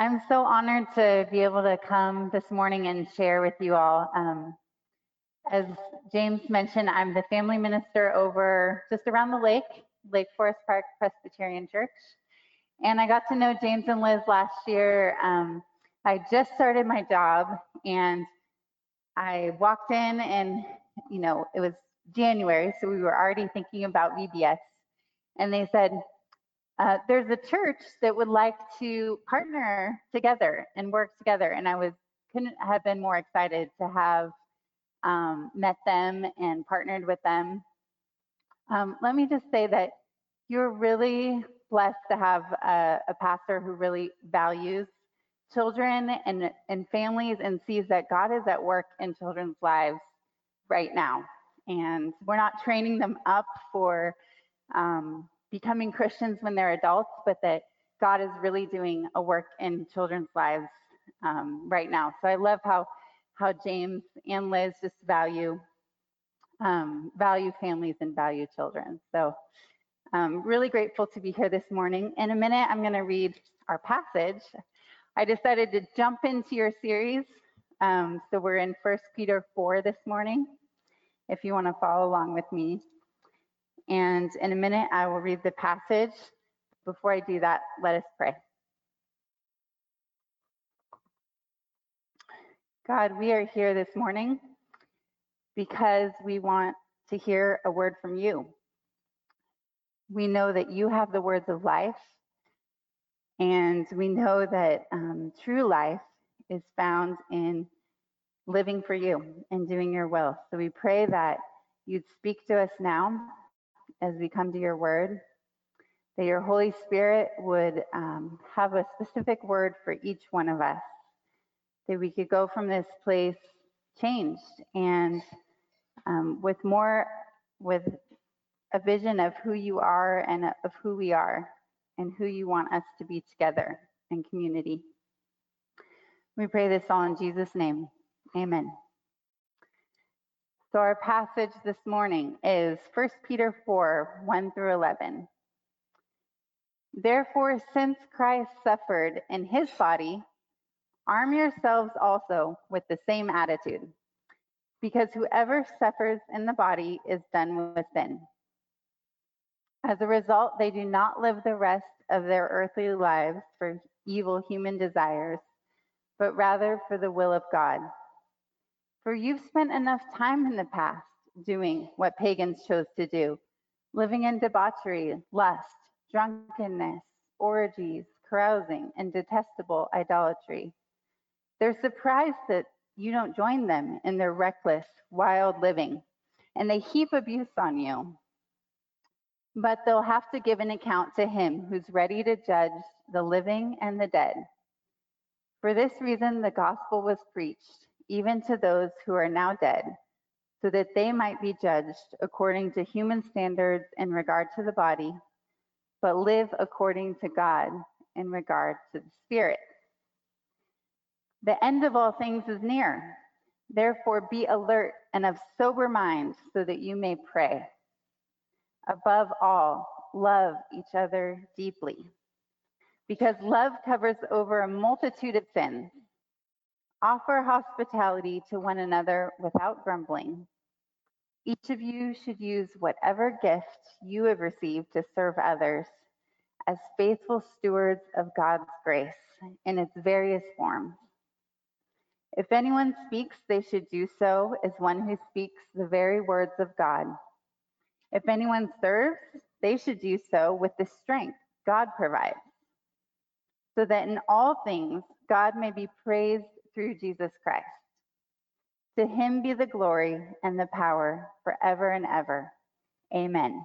I'm so honored to be able to come this morning and share with you all. Um, as James mentioned, I'm the family minister over just around the lake, Lake Forest Park Presbyterian Church. And I got to know James and Liz last year. Um, I just started my job and I walked in and, you know, it was January, so we were already thinking about VBS. And they said, uh, there's a church that would like to partner together and work together. And I was couldn't have been more excited to have um, met them and partnered with them. Um, let me just say that you're really blessed to have a, a pastor who really values children and, and families and sees that God is at work in children's lives right now. And we're not training them up for um, becoming Christians when they're adults, but that God is really doing a work in children's lives um, right now. So I love how how James and Liz just value um, value families and value children. So I'm um, really grateful to be here this morning. In a minute, I'm going to read our passage. I decided to jump into your series. Um, so we're in First Peter 4 this morning. If you want to follow along with me. And in a minute, I will read the passage. Before I do that, let us pray. God, we are here this morning because we want to hear a word from you. We know that you have the words of life, and we know that um, true life is found in living for you and doing your will. So we pray that you'd speak to us now as we come to your word, that your Holy Spirit would um, have a specific word for each one of us, that we could go from this place changed and um, with more, with a vision of who you are and of who we are and who you want us to be together in community. We pray this all in Jesus' name. Amen. So our passage this morning is 1 Peter 4 1 through 11. Therefore, since Christ suffered in his body, arm yourselves also with the same attitude, because whoever suffers in the body is done with sin. As a result, they do not live the rest of their earthly lives for evil human desires, but rather for the will of God. For you've spent enough time in the past doing what pagans chose to do, living in debauchery, lust, drunkenness, orgies, carousing, and detestable idolatry. They're surprised that you don't join them in their reckless, wild living, and they heap abuse on you. But they'll have to give an account to him who's ready to judge the living and the dead. For this reason, the gospel was preached even to those who are now dead, so that they might be judged according to human standards in regard to the body, but live according to God in regard to the spirit. The end of all things is near. Therefore, be alert and of sober mind so that you may pray. Above all, love each other deeply, because love covers over a multitude of sins. Offer hospitality to one another without grumbling. Each of you should use whatever gift you have received to serve others as faithful stewards of God's grace in its various forms. If anyone speaks, they should do so as one who speaks the very words of God. If anyone serves, they should do so with the strength God provides, so that in all things God may be praised through Jesus Christ. To him be the glory and the power forever and ever. Amen.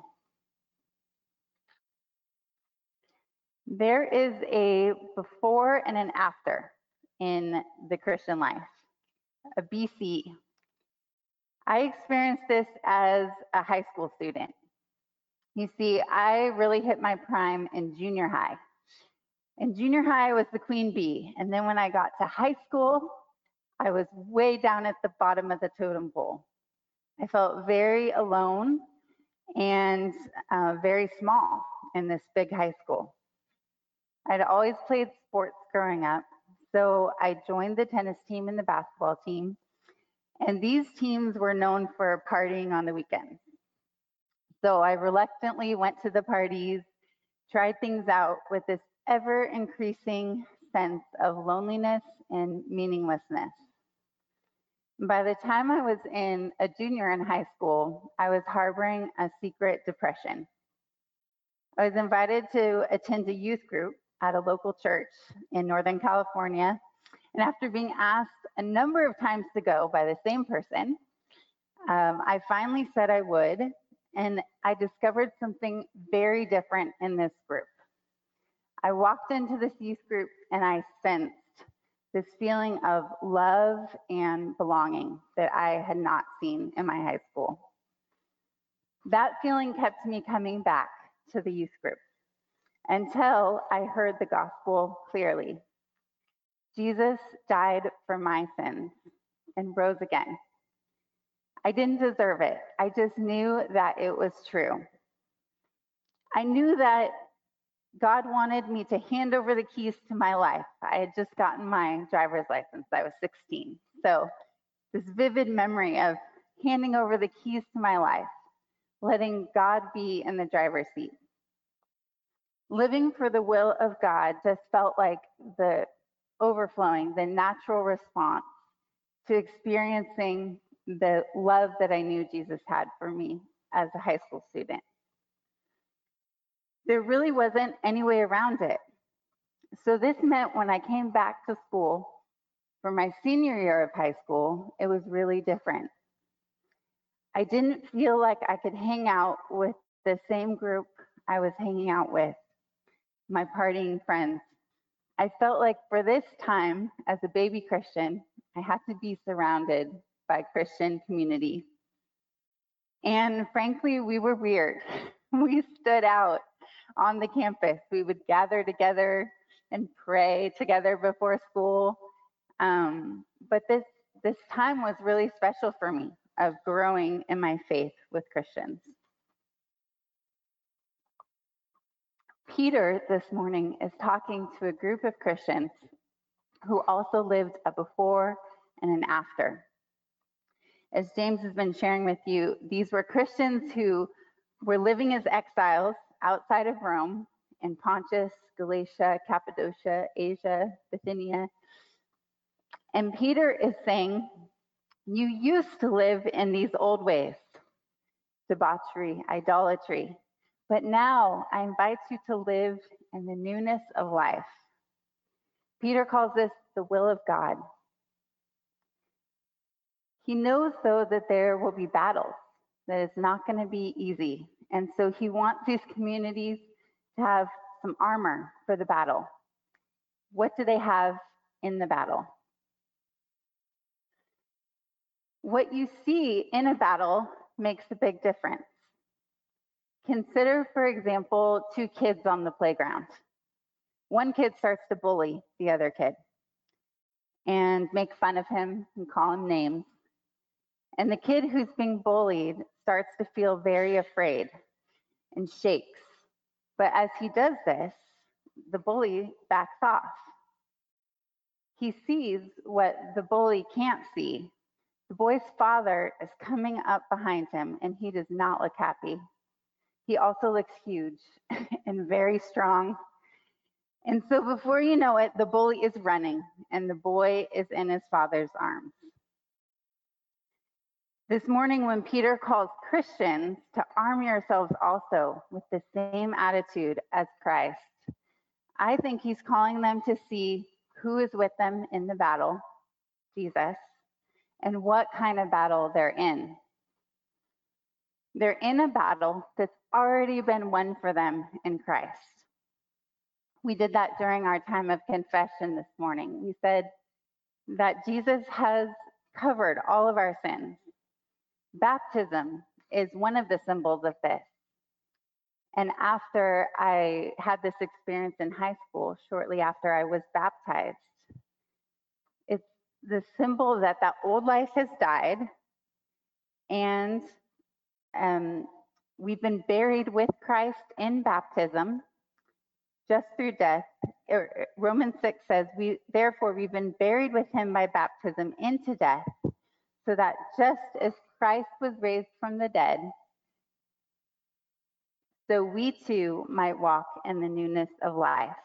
There is a before and an after in the Christian life, a BC. I experienced this as a high school student. You see, I really hit my prime in junior high. In junior high, I was the queen bee. And then when I got to high school, I was way down at the bottom of the totem pole. I felt very alone and uh, very small in this big high school. I'd always played sports growing up, so I joined the tennis team and the basketball team. And these teams were known for partying on the weekends. So I reluctantly went to the parties, tried things out with this ever increasing sense of loneliness and meaninglessness. By the time I was in a junior in high school, I was harboring a secret depression. I was invited to attend a youth group at a local church in Northern California. And after being asked a number of times to go by the same person, um, I finally said I would and I discovered something very different in this group. I walked into this youth group and I sensed this feeling of love and belonging that I had not seen in my high school. That feeling kept me coming back to the youth group until I heard the gospel clearly. Jesus died for my sins and rose again. I didn't deserve it. I just knew that it was true. I knew that God wanted me to hand over the keys to my life. I had just gotten my driver's license. I was 16. So, this vivid memory of handing over the keys to my life, letting God be in the driver's seat. Living for the will of God just felt like the overflowing, the natural response to experiencing the love that I knew Jesus had for me as a high school student. There really wasn't any way around it. So this meant when I came back to school for my senior year of high school, it was really different. I didn't feel like I could hang out with the same group I was hanging out with, my partying friends. I felt like for this time as a baby Christian, I had to be surrounded by Christian community. And frankly, we were weird. We stood out on the campus. We would gather together and pray together before school. Um, but this this time was really special for me of growing in my faith with Christians. Peter this morning is talking to a group of Christians who also lived a before and an after as James has been sharing with you, these were Christians who were living as exiles outside of Rome in Pontus, Galatia, Cappadocia, Asia, Bithynia. And Peter is saying, You used to live in these old ways debauchery, idolatry. But now I invite you to live in the newness of life. Peter calls this the will of God. He knows, though, that there will be battles, that it's not going to be easy. And so he wants these communities to have some armor for the battle. What do they have in the battle? What you see in a battle makes a big difference. Consider, for example, two kids on the playground. One kid starts to bully the other kid and make fun of him and call him names. And the kid who's being bullied starts to feel very afraid and shakes. But as he does this, the bully backs off. He sees what the bully can't see. The boy's father is coming up behind him, and he does not look happy. He also looks huge and very strong. And so before you know it, the bully is running and the boy is in his father's arms. This morning, when Peter calls Christians to arm yourselves also with the same attitude as Christ, I think he's calling them to see who is with them in the battle, Jesus, and what kind of battle they're in. They're in a battle that's already been won for them in Christ. We did that during our time of confession this morning. We said that Jesus has covered all of our sins. Baptism is one of the symbols of this. And after I had this experience in high school, shortly after I was baptized, it's the symbol that that old life has died and um, we've been buried with Christ in baptism just through death. Er, Romans 6 says, "We therefore we've been buried with him by baptism into death, so that just as Christ was raised from the dead, so we too might walk in the newness of life."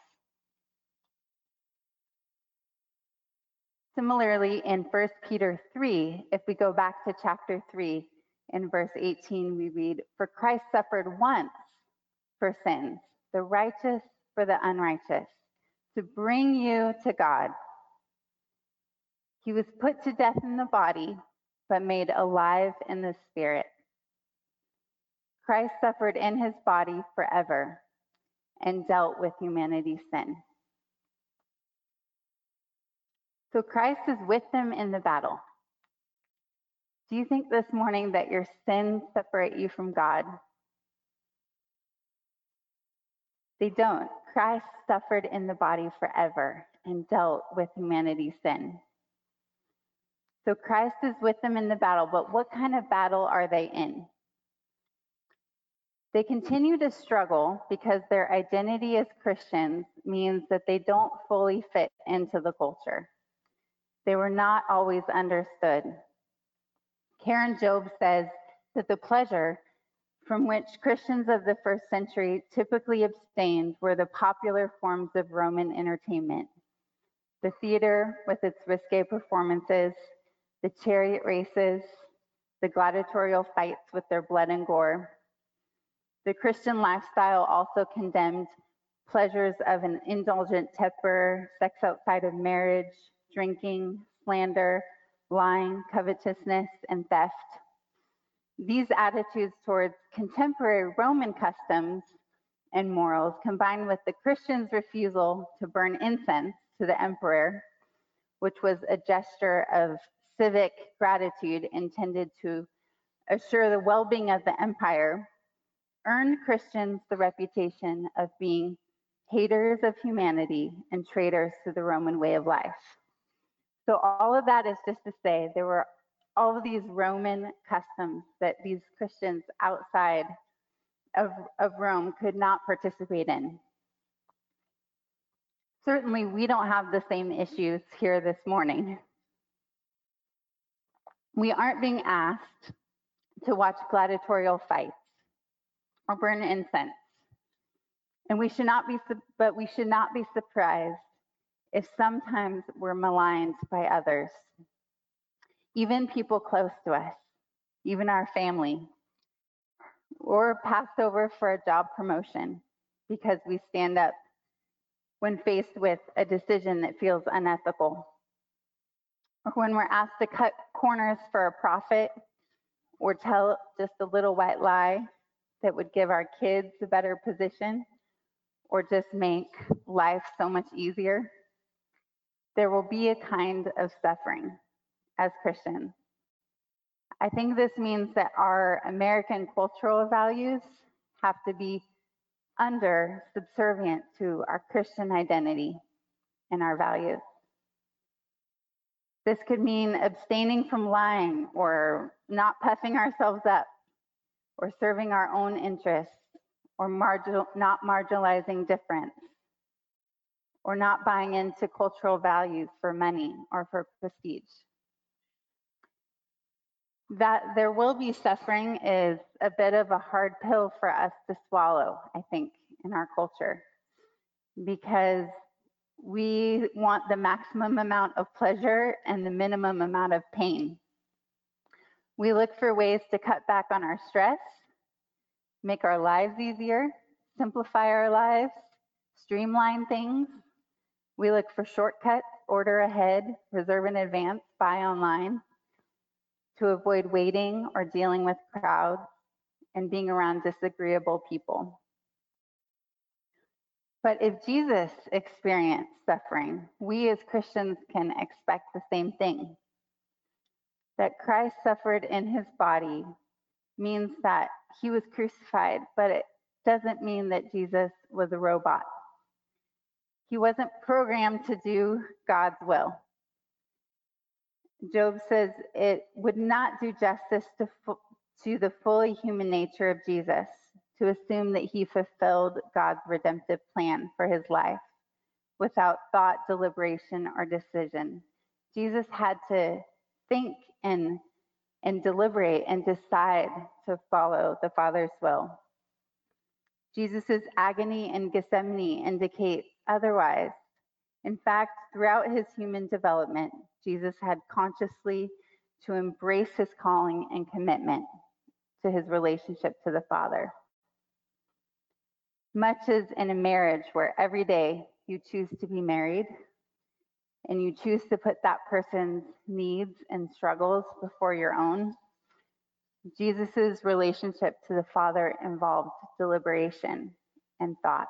Similarly, in 1 Peter 3, if we go back to chapter 3, in verse 18, we read, For Christ suffered once for sins, the righteous for the unrighteous, to bring you to God. He was put to death in the body, but made alive in the spirit. Christ suffered in his body forever and dealt with humanity's sin. So Christ is with them in the battle. Do you think this morning that your sins separate you from God? They don't. Christ suffered in the body forever and dealt with humanity's sin. So Christ is with them in the battle, but what kind of battle are they in? They continue to struggle because their identity as Christians means that they don't fully fit into the culture. They were not always understood. Karen Jobes says that the pleasure from which Christians of the first century typically abstained were the popular forms of Roman entertainment. The theater with its risque performances, the chariot races, the gladiatorial fights with their blood and gore. The Christian lifestyle also condemned pleasures of an indulgent temper, sex outside of marriage, drinking, slander, lying, covetousness, and theft. These attitudes towards contemporary Roman customs and morals, combined with the Christians' refusal to burn incense to the emperor, which was a gesture of civic gratitude intended to assure the well being of the empire, earned Christians the reputation of being haters of humanity and traitors to the Roman way of life. So all of that is just to say there were all of these Roman customs that these Christians outside of, of Rome could not participate in. Certainly, we don't have the same issues here this morning. We aren't being asked to watch gladiatorial fights or burn incense. And we should not be, but we should not be surprised if sometimes we're maligned by others, even people close to us, even our family, or passed over for a job promotion because we stand up when faced with a decision that feels unethical, when we're asked to cut corners for a profit or tell just a little white lie that would give our kids a better position or just make life so much easier there will be a kind of suffering as Christians. I think this means that our American cultural values have to be under subservient to our Christian identity and our values. This could mean abstaining from lying or not puffing ourselves up or serving our own interests or marginal, not marginalizing difference or not buying into cultural values for money or for prestige. That there will be suffering is a bit of a hard pill for us to swallow, I think, in our culture. because we want the maximum amount of pleasure and the minimum amount of pain. We look for ways to cut back on our stress, make our lives easier, simplify our lives, streamline things. We look for shortcuts, order ahead, reserve in advance, buy online to avoid waiting or dealing with crowds and being around disagreeable people. But if Jesus experienced suffering, we as Christians can expect the same thing. That Christ suffered in his body means that he was crucified, but it doesn't mean that Jesus was a robot. He wasn't programmed to do God's will. Jobes says it would not do justice to, to the fully human nature of Jesus to assume that he fulfilled God's redemptive plan for his life without thought, deliberation, or decision. Jesus had to think and and deliberate and decide to follow the Father's will. Jesus' agony in Gethsemane indicates otherwise. In fact, throughout his human development, Jesus had consciously to embrace his calling and commitment to his relationship to the Father. Much as in a marriage where every day you choose to be married and you choose to put that person's needs and struggles before your own, Jesus' relationship to the Father involved deliberation and thought.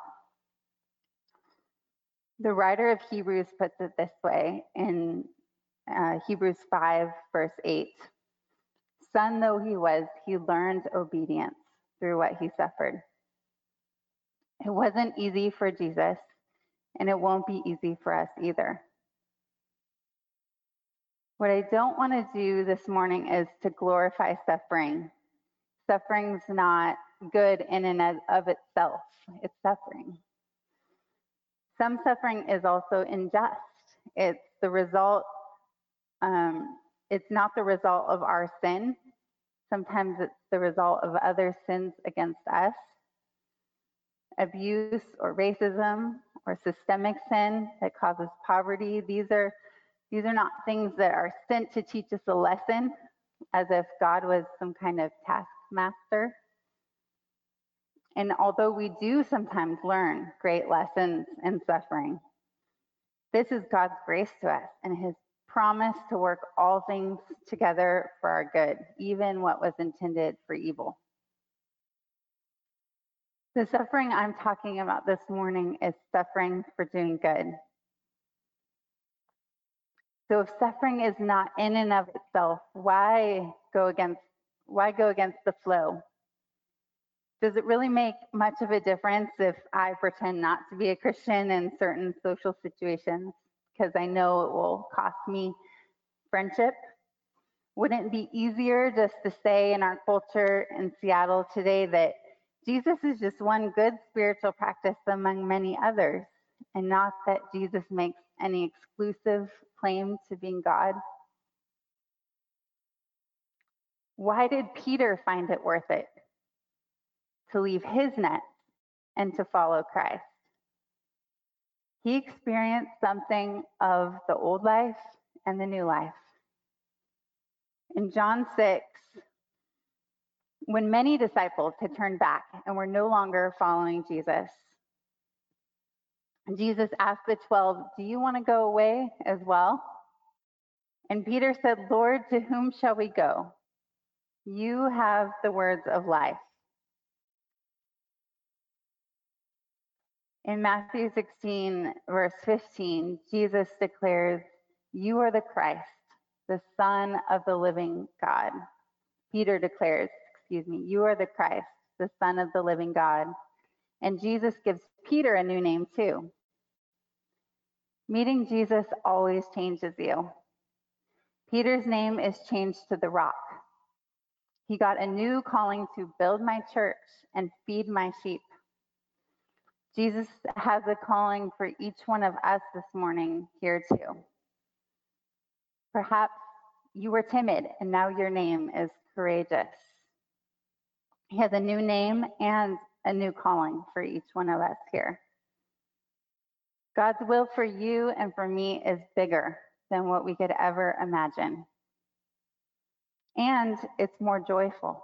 The writer of Hebrews puts it this way in uh, Hebrews 5, verse 8 Son though he was, he learned obedience through what he suffered. It wasn't easy for Jesus, and it won't be easy for us either. What I don't want to do this morning is to glorify suffering. Suffering's not good in and of itself, it's suffering. Some suffering is also unjust. It's the result, um, it's not the result of our sin. Sometimes it's the result of other sins against us abuse or racism or systemic sin that causes poverty. These are these are not things that are sent to teach us a lesson as if God was some kind of taskmaster. And although we do sometimes learn great lessons in suffering, this is God's grace to us and his promise to work all things together for our good, even what was intended for evil. The suffering I'm talking about this morning is suffering for doing good. So if suffering is not in and of itself, why go against why go against the flow? Does it really make much of a difference if I pretend not to be a Christian in certain social situations because I know it will cost me friendship? Wouldn't it be easier just to say in our culture in Seattle today that Jesus is just one good spiritual practice among many others, and not that Jesus makes any exclusive claim to being God? Why did Peter find it worth it to leave his net and to follow Christ? He experienced something of the old life and the new life. In John 6, when many disciples had turned back and were no longer following Jesus, Jesus asked the 12, Do you want to go away as well? And Peter said, Lord, to whom shall we go? You have the words of life. In Matthew 16, verse 15, Jesus declares, You are the Christ, the Son of the living God. Peter declares, excuse me, you are the Christ, the Son of the living God. And Jesus gives Peter a new name too. Meeting Jesus always changes you. Peter's name is changed to the rock. He got a new calling to build my church and feed my sheep. Jesus has a calling for each one of us this morning here too. Perhaps you were timid and now your name is courageous. He has a new name and a new calling for each one of us here. God's will for you and for me is bigger than what we could ever imagine. And it's more joyful.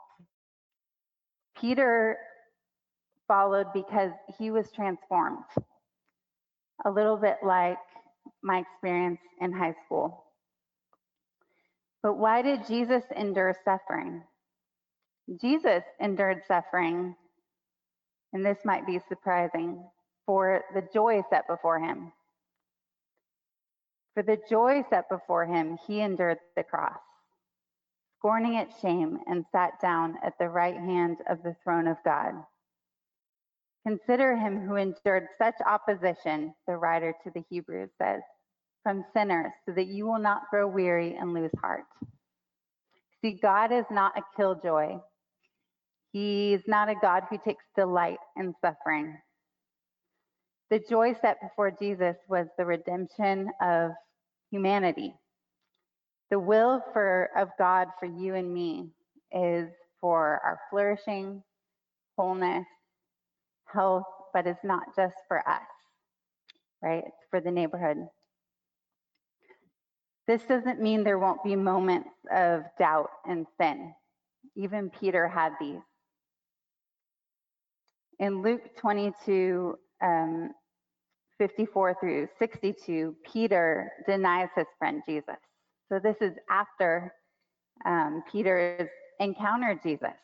Peter followed because he was transformed, a little bit like my experience in high school. But why did Jesus endure suffering? Jesus endured suffering, and this might be surprising, for the joy set before him. For the joy set before him, he endured the cross, scorning its shame, and sat down at the right hand of the throne of God. Consider him who endured such opposition, the writer to the Hebrews says, from sinners, so that you will not grow weary and lose heart. See, God is not a killjoy. He's not a God who takes delight in suffering. The joy set before Jesus was the redemption of humanity. The will for of God for you and me is for our flourishing, wholeness, health, but it's not just for us, right? It's for the neighborhood. This doesn't mean there won't be moments of doubt and sin. Even Peter had these. In Luke 22, um, 54 through 62, Peter denies his friend Jesus. So this is after um, Peter's encountered Jesus.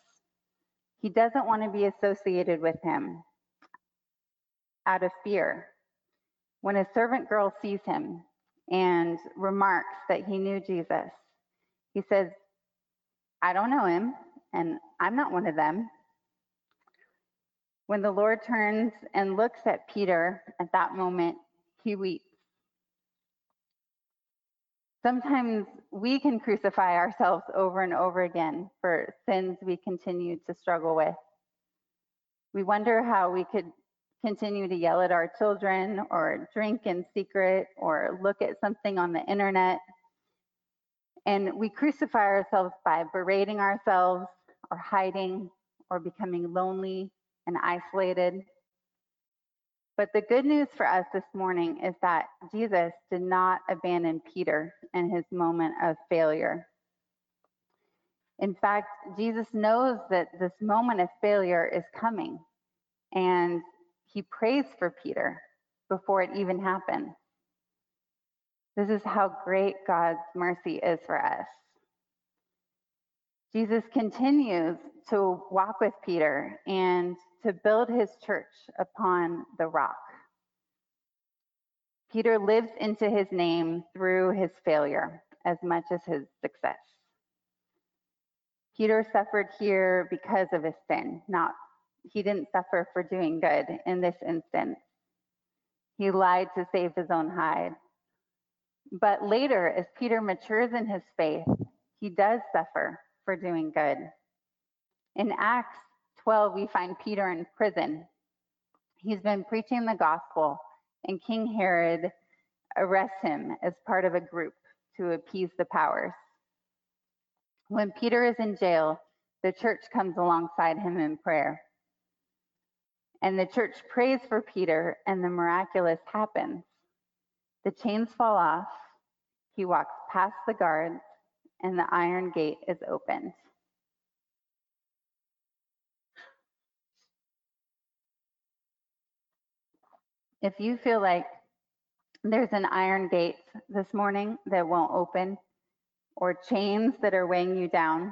He doesn't want to be associated with him out of fear. When a servant girl sees him and remarks that he knew Jesus, he says, I don't know him, and I'm not one of them. When the Lord turns and looks at Peter at that moment, he weeps. Sometimes we can crucify ourselves over and over again for sins we continue to struggle with. We wonder how we could continue to yell at our children or drink in secret or look at something on the internet. And we crucify ourselves by berating ourselves or hiding or becoming lonely and isolated. But the good news for us this morning is that Jesus did not abandon Peter in his moment of failure. In fact, Jesus knows that this moment of failure is coming, and he prays for Peter before it even happened. This is how great God's mercy is for us. Jesus continues to walk with Peter and to build his church upon the rock. Peter lives into his name through his failure as much as his success. Peter suffered here because of his sin, not he didn't suffer for doing good in this instance. He lied to save his own hide. But later, as Peter matures in his faith, he does suffer for doing good. In Acts 12, we find Peter in prison. He's been preaching the gospel, and King Herod arrests him as part of a group to appease the powers. When Peter is in jail, the church comes alongside him in prayer. And the church prays for Peter, and the miraculous happens. The chains fall off, he walks past the guards, and the iron gate is opened. If you feel like there's an iron gate this morning that won't open, or chains that are weighing you down,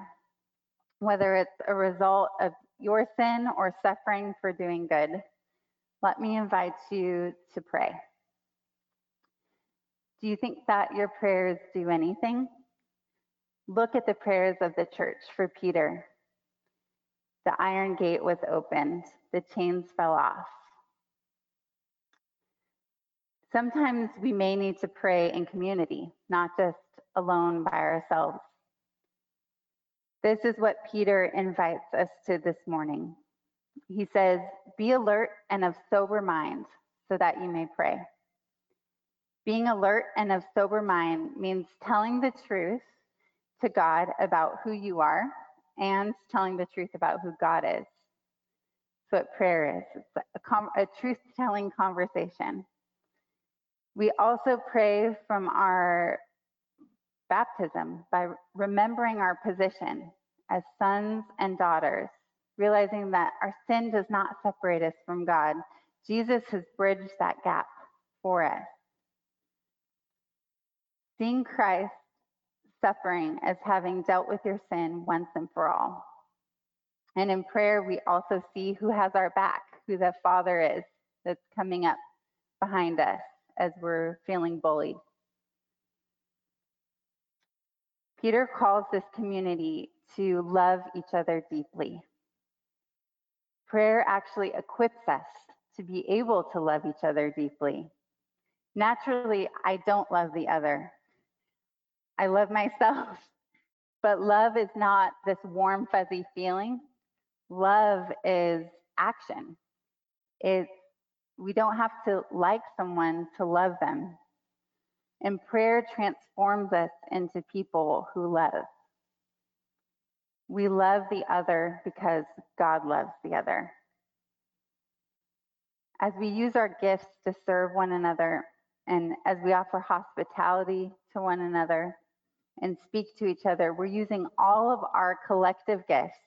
whether it's a result of your sin or suffering for doing good, let me invite you to pray. Do you think that your prayers do anything? Look at the prayers of the church for Peter. The iron gate was opened, the chains fell off. Sometimes we may need to pray in community, not just alone by ourselves. This is what Peter invites us to this morning. He says, Be alert and of sober mind so that you may pray. Being alert and of sober mind means telling the truth to God about who you are and telling the truth about who God is. That's what prayer is. It's a, a truth telling conversation. We also pray from our baptism by remembering our position as sons and daughters, realizing that our sin does not separate us from God. Jesus has bridged that gap for us. Seeing Christ suffering as having dealt with your sin once and for all. And in prayer, we also see who has our back, who the Father is that's coming up behind us as we're feeling bullied. Peter calls this community to love each other deeply. Prayer actually equips us to be able to love each other deeply. Naturally, I don't love the other. I love myself. But love is not this warm, fuzzy feeling. Love is action. It's we don't have to like someone to love them. And prayer transforms us into people who love. We love the other because God loves the other. As we use our gifts to serve one another, and as we offer hospitality to one another and speak to each other, we're using all of our collective gifts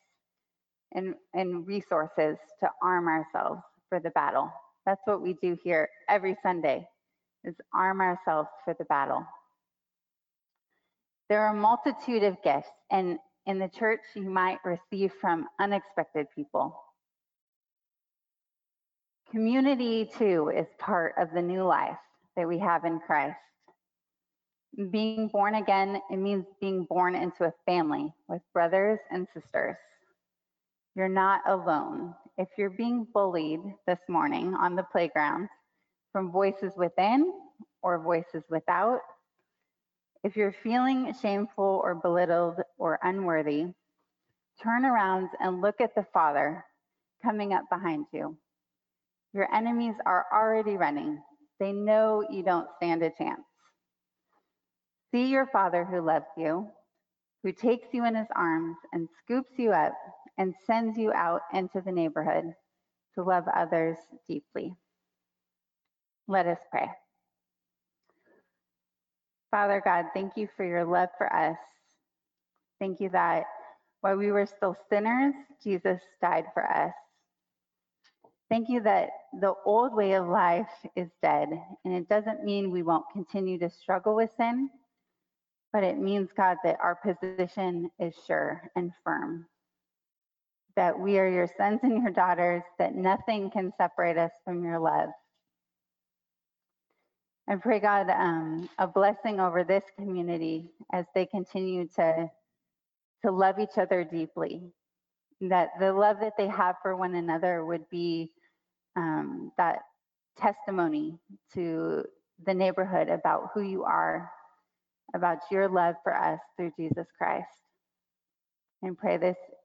and, and resources to arm ourselves for the battle. That's what we do here every Sunday is arm ourselves for the battle. There are a multitude of gifts, and in the church, you might receive from unexpected people. Community, too, is part of the new life that we have in Christ. Being born again, it means being born into a family with brothers and sisters. You're not alone. If you're being bullied this morning on the playground from voices within or voices without, if you're feeling shameful or belittled or unworthy, turn around and look at the Father coming up behind you. Your enemies are already running. They know you don't stand a chance. See your Father who loves you, who takes you in his arms and scoops you up and sends you out into the neighborhood to love others deeply. Let us pray. Father God, thank you for your love for us. Thank you that while we were still sinners, Jesus died for us. Thank you that the old way of life is dead, and it doesn't mean we won't continue to struggle with sin, but it means, God, that our position is sure and firm that we are your sons and your daughters, that nothing can separate us from your love. I pray, God, um, a blessing over this community as they continue to, to love each other deeply. That the love that they have for one another would be um, that testimony to the neighborhood about who you are, about your love for us through Jesus Christ. And pray this